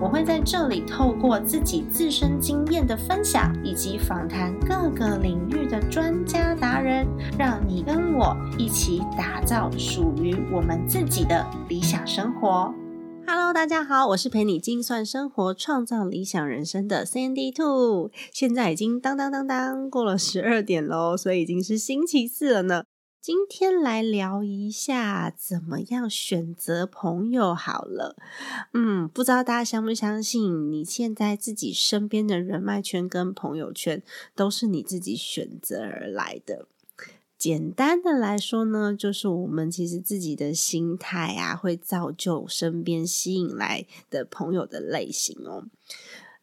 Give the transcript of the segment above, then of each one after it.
我会在这里透过自己自身经验的分享，以及访谈各个领域的专家达人，让你跟我一起打造属于我们自己的理想生活。Hello，大家好，我是陪你精算生活、创造理想人生的 Sandy Two。现在已经当当当当过了十二点喽，所以已经是星期四了呢。今天来聊一下怎么样选择朋友好了。嗯，不知道大家相不相信，你现在自己身边的人脉圈跟朋友圈都是你自己选择而来的。简单的来说呢，就是我们其实自己的心态啊，会造就身边吸引来的朋友的类型哦。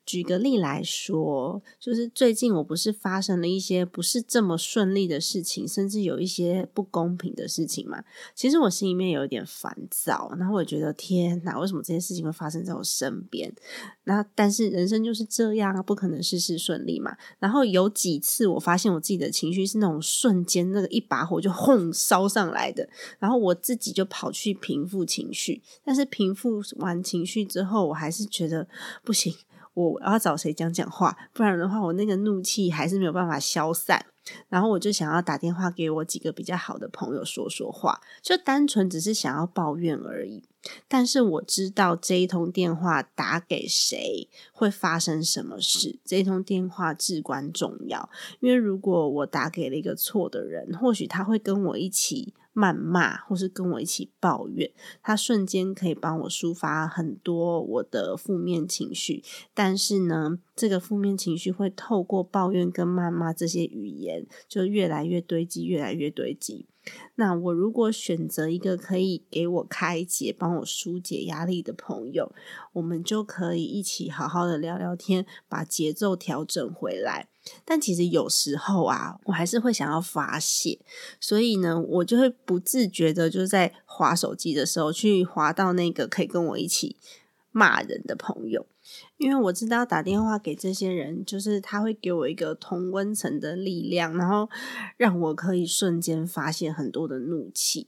举个例来说，就是最近我不是发生了一些不是这么顺利的事情，甚至有一些不公平的事情嘛。其实我心里面有一点烦躁，然后我也觉得天哪，为什么这些事情会发生在我身边？那但是人生就是这样，不可能事事顺利嘛。然后有几次我发现我自己的情绪是那种瞬间那个一把火就轰烧上来的，然后我自己就跑去平复情绪，但是平复完情绪之后，我还是觉得不行。我要找谁讲讲话？不然的话，我那个怒气还是没有办法消散。然后我就想要打电话给我几个比较好的朋友说说话，就单纯只是想要抱怨而已。但是我知道这一通电话打给谁会发生什么事，这一通电话至关重要。因为如果我打给了一个错的人，或许他会跟我一起。谩骂，或是跟我一起抱怨，他瞬间可以帮我抒发很多我的负面情绪。但是呢，这个负面情绪会透过抱怨跟谩骂这些语言，就越来越堆积，越来越堆积。那我如果选择一个可以给我开解、帮我疏解压力的朋友，我们就可以一起好好的聊聊天，把节奏调整回来。但其实有时候啊，我还是会想要发泄，所以呢，我就会不自觉的，就在划手机的时候，去划到那个可以跟我一起骂人的朋友，因为我知道打电话给这些人，就是他会给我一个同温层的力量，然后让我可以瞬间发泄很多的怒气。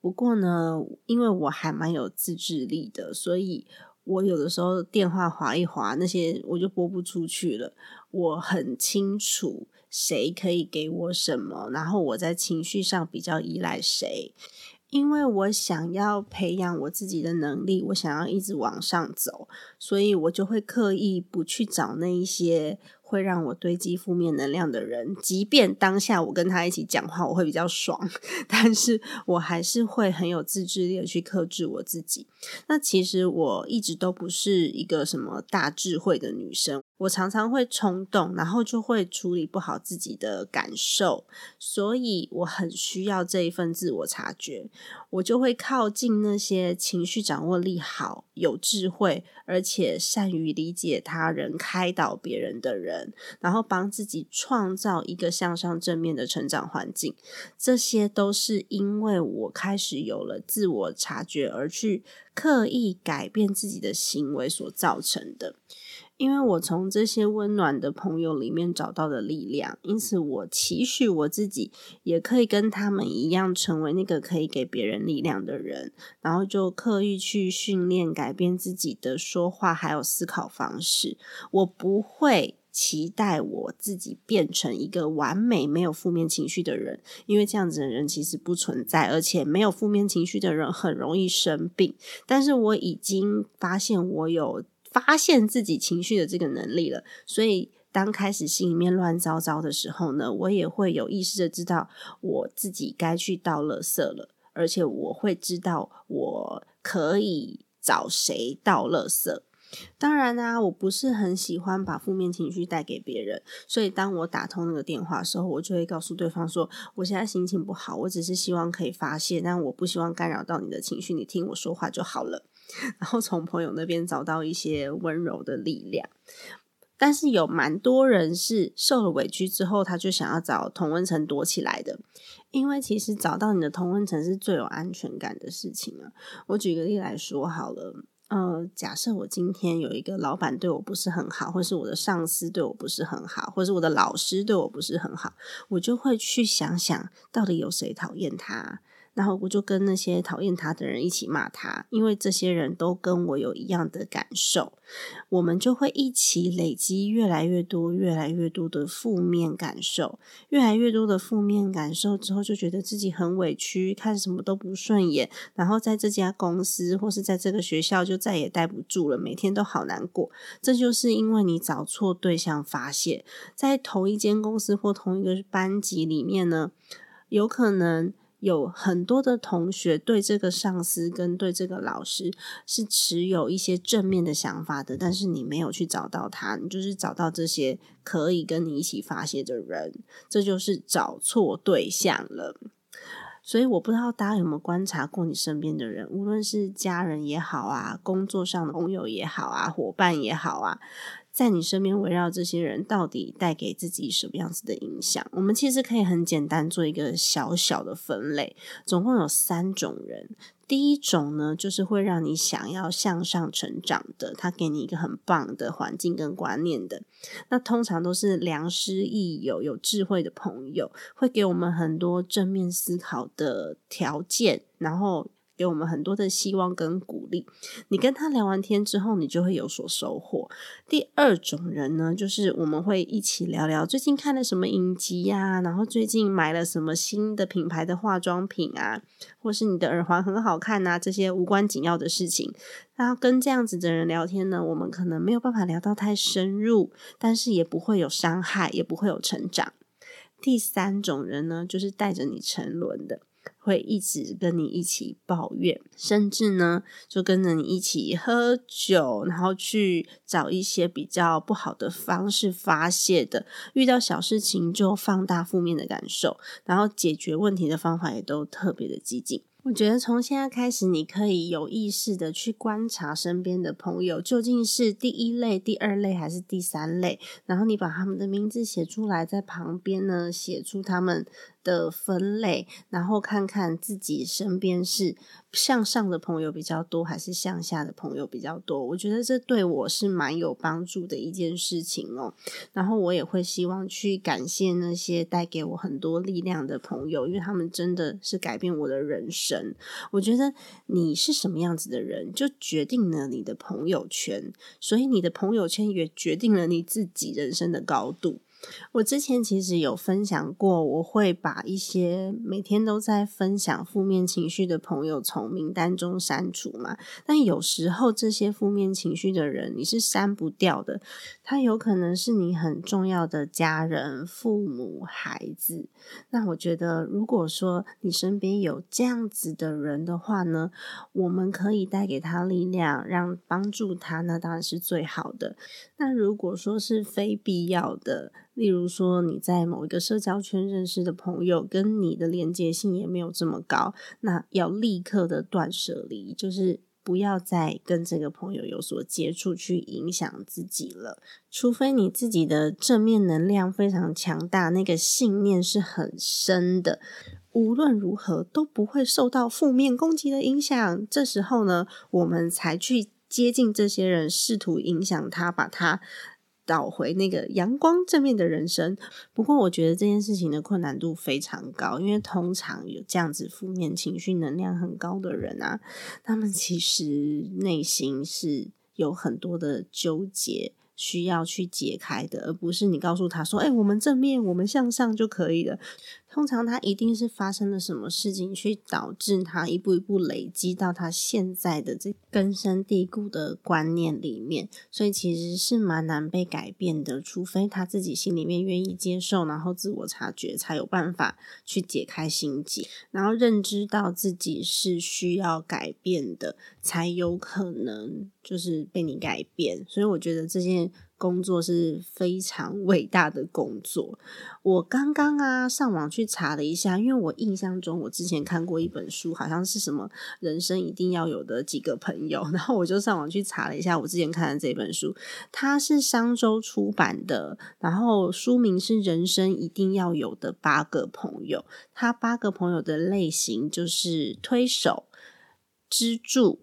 不过呢，因为我还蛮有自制力的，所以。我有的时候电话划一划，那些我就拨不出去了。我很清楚谁可以给我什么，然后我在情绪上比较依赖谁，因为我想要培养我自己的能力，我想要一直往上走，所以我就会刻意不去找那一些。会让我堆积负面能量的人，即便当下我跟他一起讲话，我会比较爽，但是我还是会很有自制力的去克制我自己。那其实我一直都不是一个什么大智慧的女生。我常常会冲动，然后就会处理不好自己的感受，所以我很需要这一份自我察觉。我就会靠近那些情绪掌握力好、有智慧，而且善于理解他人、开导别人的人，然后帮自己创造一个向上正面的成长环境。这些都是因为我开始有了自我察觉，而去刻意改变自己的行为所造成的。因为我从这些温暖的朋友里面找到的力量，因此我期许我自己也可以跟他们一样，成为那个可以给别人力量的人。然后就刻意去训练、改变自己的说话还有思考方式。我不会期待我自己变成一个完美、没有负面情绪的人，因为这样子的人其实不存在，而且没有负面情绪的人很容易生病。但是我已经发现我有。发现自己情绪的这个能力了，所以当开始心里面乱糟糟的时候呢，我也会有意识的知道我自己该去倒垃圾了，而且我会知道我可以找谁倒垃圾。当然啦，我不是很喜欢把负面情绪带给别人，所以当我打通那个电话的时候，我就会告诉对方说：“我现在心情不好，我只是希望可以发泄，但我不希望干扰到你的情绪，你听我说话就好了。”然后从朋友那边找到一些温柔的力量。但是有蛮多人是受了委屈之后，他就想要找同温层躲起来的，因为其实找到你的同温层是最有安全感的事情啊。我举个例来说好了。呃，假设我今天有一个老板对我不是很好，或是我的上司对我不是很好，或是我的老师对我不是很好，我就会去想想到底有谁讨厌他。然后我就跟那些讨厌他的人一起骂他，因为这些人都跟我有一样的感受，我们就会一起累积越来越多、越来越多的负面感受，越来越多的负面感受之后，就觉得自己很委屈，看什么都不顺眼，然后在这家公司或是在这个学校就再也待不住了，每天都好难过。这就是因为你找错对象发泄，在同一间公司或同一个班级里面呢，有可能。有很多的同学对这个上司跟对这个老师是持有一些正面的想法的，但是你没有去找到他，你就是找到这些可以跟你一起发泄的人，这就是找错对象了。所以我不知道大家有没有观察过你身边的人，无论是家人也好啊，工作上的朋友也好啊，伙伴也好啊。在你身边围绕这些人，到底带给自己什么样子的影响？我们其实可以很简单做一个小小的分类，总共有三种人。第一种呢，就是会让你想要向上成长的，他给你一个很棒的环境跟观念的。那通常都是良师益友、有智慧的朋友，会给我们很多正面思考的条件，然后。给我们很多的希望跟鼓励。你跟他聊完天之后，你就会有所收获。第二种人呢，就是我们会一起聊聊最近看了什么影集呀，然后最近买了什么新的品牌的化妆品啊，或是你的耳环很好看呐，这些无关紧要的事情。然后跟这样子的人聊天呢，我们可能没有办法聊到太深入，但是也不会有伤害，也不会有成长。第三种人呢，就是带着你沉沦的。会一直跟你一起抱怨，甚至呢，就跟着你一起喝酒，然后去找一些比较不好的方式发泄的。遇到小事情就放大负面的感受，然后解决问题的方法也都特别的激进。我觉得从现在开始，你可以有意识的去观察身边的朋友究竟是第一类、第二类还是第三类，然后你把他们的名字写出来，在旁边呢写出他们。的分类，然后看看自己身边是向上的朋友比较多，还是向下的朋友比较多。我觉得这对我是蛮有帮助的一件事情哦。然后我也会希望去感谢那些带给我很多力量的朋友，因为他们真的是改变我的人生。我觉得你是什么样子的人，就决定了你的朋友圈，所以你的朋友圈也决定了你自己人生的高度。我之前其实有分享过，我会把一些每天都在分享负面情绪的朋友从名单中删除嘛。但有时候这些负面情绪的人，你是删不掉的。他有可能是你很重要的家人、父母、孩子。那我觉得，如果说你身边有这样子的人的话呢，我们可以带给他力量，让帮助他，那当然是最好的。那如果说是非必要的，例如说，你在某一个社交圈认识的朋友，跟你的连接性也没有这么高，那要立刻的断舍离，就是不要再跟这个朋友有所接触，去影响自己了。除非你自己的正面能量非常强大，那个信念是很深的，无论如何都不会受到负面攻击的影响。这时候呢，我们才去接近这些人，试图影响他，把他。找回那个阳光正面的人生。不过，我觉得这件事情的困难度非常高，因为通常有这样子负面情绪能量很高的人啊，他们其实内心是有很多的纠结。需要去解开的，而不是你告诉他说：“哎，我们正面，我们向上就可以了。”通常他一定是发生了什么事情，去导致他一步一步累积到他现在的这根深蒂固的观念里面，所以其实是蛮难被改变的。除非他自己心里面愿意接受，然后自我察觉，才有办法去解开心结，然后认知到自己是需要改变的，才有可能就是被你改变。所以我觉得这件。工作是非常 伟大的工作。我刚刚啊上网去查了一下，因为我印象中我之前看过一本书，好像是什么人生一定要有的几个朋友，然后我就上网去查了一下我之前看的这本书，它是商周出版的，然后书名是《人生一定要有的八个朋友》，它八个朋友的类型就是推手、支柱、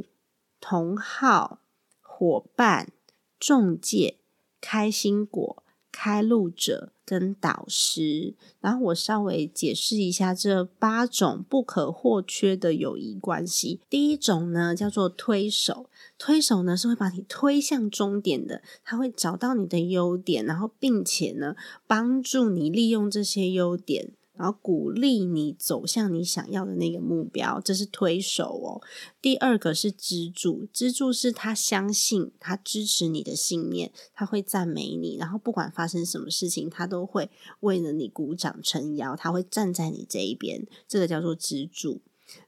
同好、伙伴、中介。开心果、开路者跟导师，然后我稍微解释一下这八种不可或缺的友谊关系。第一种呢叫做推手，推手呢是会把你推向终点的，他会找到你的优点，然后并且呢帮助你利用这些优点。然后鼓励你走向你想要的那个目标，这是推手哦。第二个是支柱，支柱是他相信，他支持你的信念，他会赞美你，然后不管发生什么事情，他都会为了你鼓掌撑腰，他会站在你这一边，这个叫做支柱。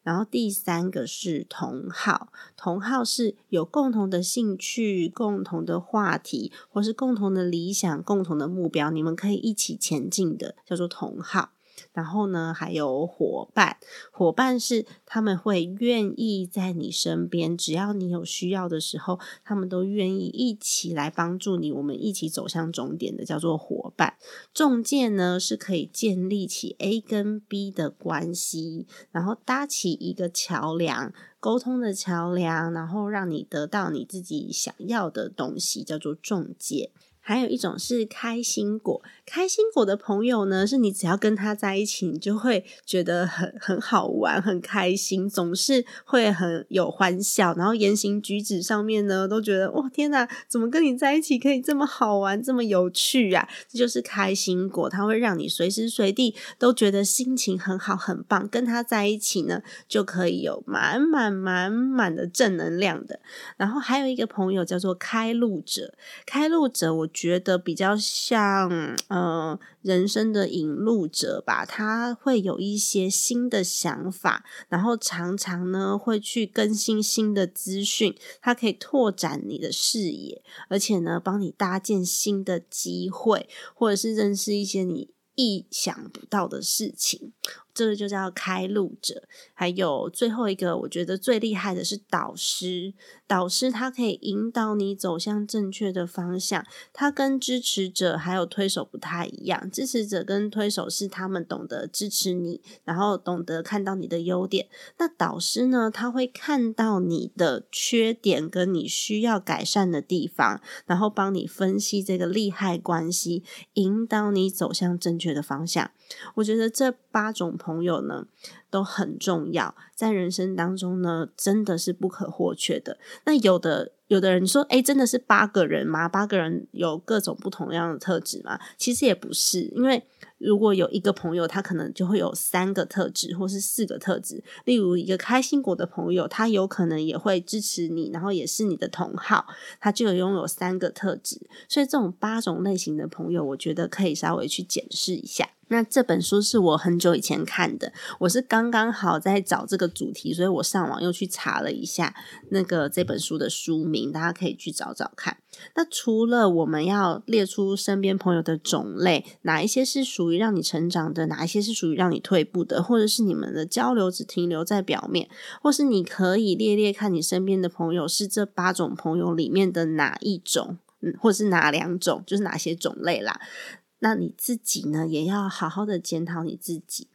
然后第三个是同好，同好是有共同的兴趣、共同的话题，或是共同的理想、共同的目标，你们可以一起前进的，叫做同好。然后呢，还有伙伴，伙伴是他们会愿意在你身边，只要你有需要的时候，他们都愿意一起来帮助你，我们一起走向终点的，叫做伙伴。中介呢是可以建立起 A 跟 B 的关系，然后搭起一个桥梁，沟通的桥梁，然后让你得到你自己想要的东西，叫做中介。还有一种是开心果，开心果的朋友呢，是你只要跟他在一起，你就会觉得很很好玩、很开心，总是会很有欢笑，然后言行举止上面呢，都觉得哇天哪，怎么跟你在一起可以这么好玩、这么有趣啊？这就是开心果，它会让你随时随地都觉得心情很好、很棒，跟他在一起呢，就可以有满满满满的正能量的。然后还有一个朋友叫做开路者，开路者我。觉得比较像呃人生的引路者吧，他会有一些新的想法，然后常常呢会去更新新的资讯，他可以拓展你的视野，而且呢帮你搭建新的机会，或者是认识一些你意想不到的事情。这个就叫开路者，还有最后一个，我觉得最厉害的是导师。导师他可以引导你走向正确的方向。他跟支持者还有推手不太一样，支持者跟推手是他们懂得支持你，然后懂得看到你的优点。那导师呢，他会看到你的缺点跟你需要改善的地方，然后帮你分析这个利害关系，引导你走向正确的方向。我觉得这八种。朋友呢都很重要，在人生当中呢真的是不可或缺的。那有的有的人说，哎，真的是八个人吗？八个人有各种不同样的特质吗？其实也不是，因为如果有一个朋友，他可能就会有三个特质，或是四个特质。例如一个开心果的朋友，他有可能也会支持你，然后也是你的同好，他就有拥有三个特质。所以这种八种类型的朋友，我觉得可以稍微去检视一下。那这本书是我很久以前看的，我是刚刚好在找这个主题，所以我上网又去查了一下那个这本书的书名，大家可以去找找看。那除了我们要列出身边朋友的种类，哪一些是属于让你成长的，哪一些是属于让你退步的，或者是你们的交流只停留在表面，或是你可以列列看你身边的朋友是这八种朋友里面的哪一种，嗯，或是哪两种，就是哪些种类啦。那你自己呢，也要好好的检讨你自己。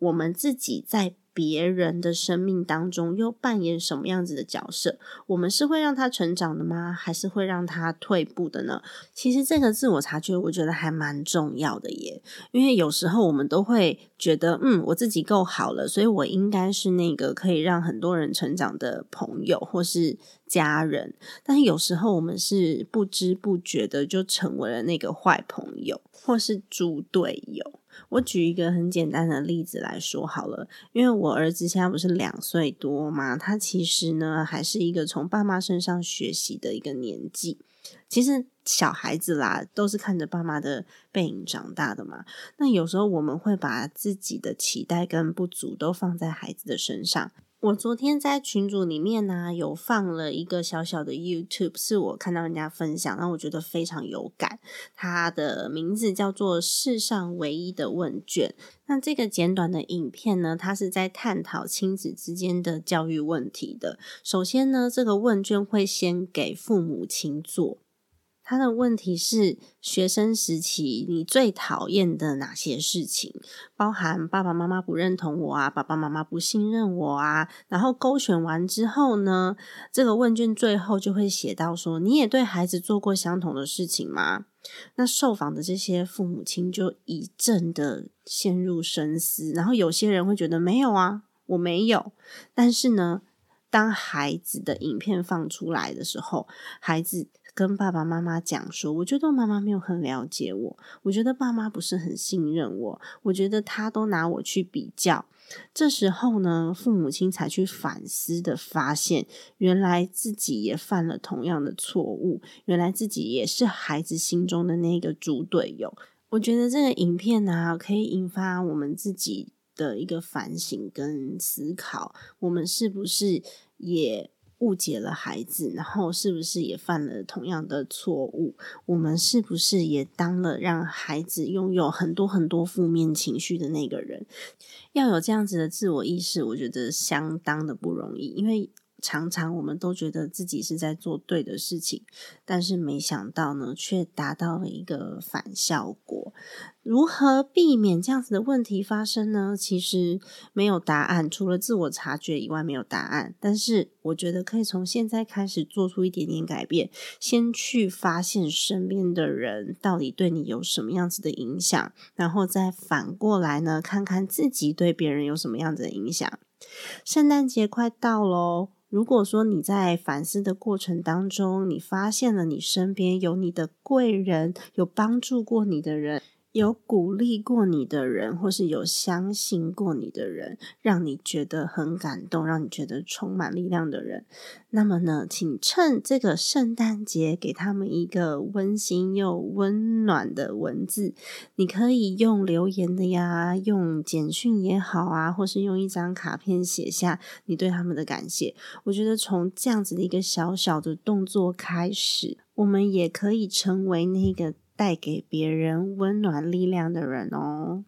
我们自己在别人的生命当中又扮演什么样子的角色？我们是会让他成长的吗？还是会让他退步的呢？其实这个自我察觉，我觉得还蛮重要的耶。因为有时候我们都会觉得，嗯，我自己够好了，所以我应该是那个可以让很多人成长的朋友，或是。家人，但是有时候我们是不知不觉的就成为了那个坏朋友，或是猪队友。我举一个很简单的例子来说好了，因为我儿子现在不是两岁多嘛，他其实呢还是一个从爸妈身上学习的一个年纪。其实小孩子啦，都是看着爸妈的背影长大的嘛。那有时候我们会把自己的期待跟不足都放在孩子的身上。我昨天在群组里面呢，有放了一个小小的 YouTube，是我看到人家分享，让我觉得非常有感。它的名字叫做《世上唯一的问卷》。那这个简短的影片呢，它是在探讨亲子之间的教育问题的。首先呢，这个问卷会先给父母亲做。他的问题是：学生时期你最讨厌的哪些事情？包含爸爸妈妈不认同我啊，爸爸妈妈不信任我啊。然后勾选完之后呢，这个问卷最后就会写到说：你也对孩子做过相同的事情吗？那受访的这些父母亲就一阵的陷入深思。然后有些人会觉得没有啊，我没有。但是呢，当孩子的影片放出来的时候，孩子。跟爸爸妈妈讲说，我觉得妈妈没有很了解我，我觉得爸妈不是很信任我，我觉得他都拿我去比较。这时候呢，父母亲才去反思的发现，原来自己也犯了同样的错误，原来自己也是孩子心中的那个猪队友。我觉得这个影片呢，可以引发我们自己的一个反省跟思考，我们是不是也？误解了孩子，然后是不是也犯了同样的错误？我们是不是也当了让孩子拥有很多很多负面情绪的那个人？要有这样子的自我意识，我觉得相当的不容易，因为。常常我们都觉得自己是在做对的事情，但是没想到呢，却达到了一个反效果。如何避免这样子的问题发生呢？其实没有答案，除了自我察觉以外，没有答案。但是我觉得可以从现在开始做出一点点改变，先去发现身边的人到底对你有什么样子的影响，然后再反过来呢，看看自己对别人有什么样子的影响。圣诞节快到喽！如果说你在反思的过程当中，你发现了你身边有你的贵人，有帮助过你的人。有鼓励过你的人，或是有相信过你的人，让你觉得很感动，让你觉得充满力量的人，那么呢，请趁这个圣诞节给他们一个温馨又温暖的文字。你可以用留言的呀，用简讯也好啊，或是用一张卡片写下你对他们的感谢。我觉得从这样子的一个小小的动作开始，我们也可以成为那个。带给别人温暖力量的人哦，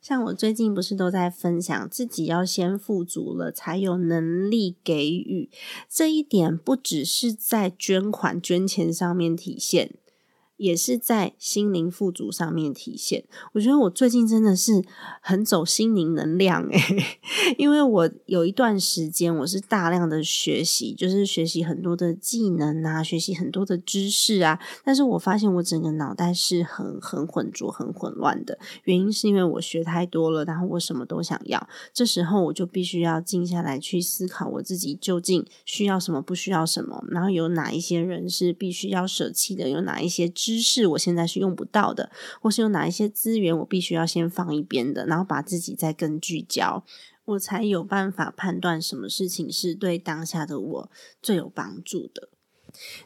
像我最近不是都在分享，自己要先富足了，才有能力给予。这一点不只是在捐款捐钱上面体现。也是在心灵富足上面体现。我觉得我最近真的是很走心灵能量诶，因为我有一段时间我是大量的学习，就是学习很多的技能啊，学习很多的知识啊。但是我发现我整个脑袋是很很浑浊、很混乱的。原因是因为我学太多了，然后我什么都想要。这时候我就必须要静下来去思考我自己究竟需要什么，不需要什么，然后有哪一些人是必须要舍弃的，有哪一些知。知识我现在是用不到的，或是有哪一些资源我必须要先放一边的，然后把自己再更聚焦，我才有办法判断什么事情是对当下的我最有帮助的。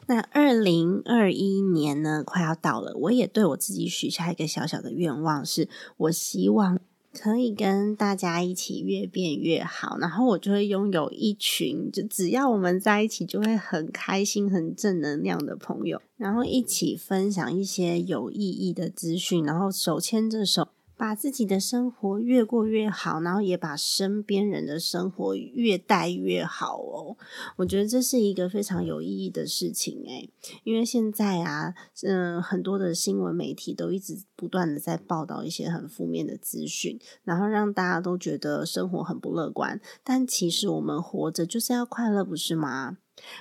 那二零二一年呢，快要到了，我也对我自己许下一个小小的愿望，是我希望。可以跟大家一起越变越好，然后我就会拥有一群，就只要我们在一起，就会很开心、很正能量的朋友，然后一起分享一些有意义的资讯，然后手牵着手。把自己的生活越过越好，然后也把身边人的生活越带越好哦。我觉得这是一个非常有意义的事情诶，因为现在啊，嗯，很多的新闻媒体都一直不断的在报道一些很负面的资讯，然后让大家都觉得生活很不乐观。但其实我们活着就是要快乐，不是吗？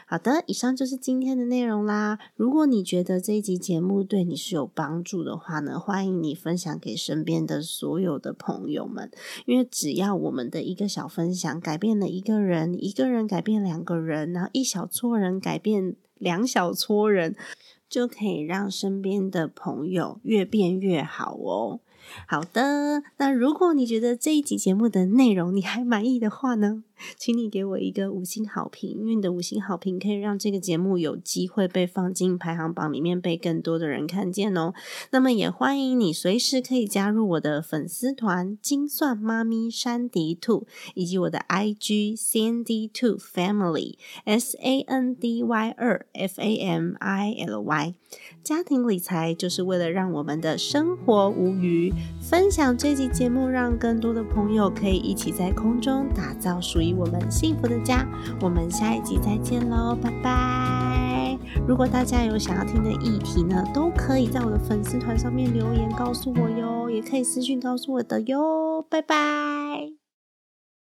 好的，以上就是今天的内容啦。如果你觉得这一集节目对你是有帮助的话呢，欢迎你分享给身边的所有的朋友们。因为只要我们的一个小分享改变了一个人，一个人改变两个人，然后一小撮人改变两小撮人，就可以让身边的朋友越变越好哦。好的，那如果你觉得这一集节目的内容你还满意的话呢？请你给我一个五星好评，因为你的五星好评可以让这个节目有机会被放进排行榜里面，被更多的人看见哦。那么也欢迎你随时可以加入我的粉丝团“精算妈咪山迪兔”，以及我的 IG Sandy Two Family S A N D Y 二 F A M I L Y。家庭理财就是为了让我们的生活无虞。分享这集节目，让更多的朋友可以一起在空中打造属于我们幸福的家。我们下一集再见喽，拜拜！如果大家有想要听的议题呢，都可以在我的粉丝团上面留言告诉我哟，也可以私信告诉我的哟，拜拜。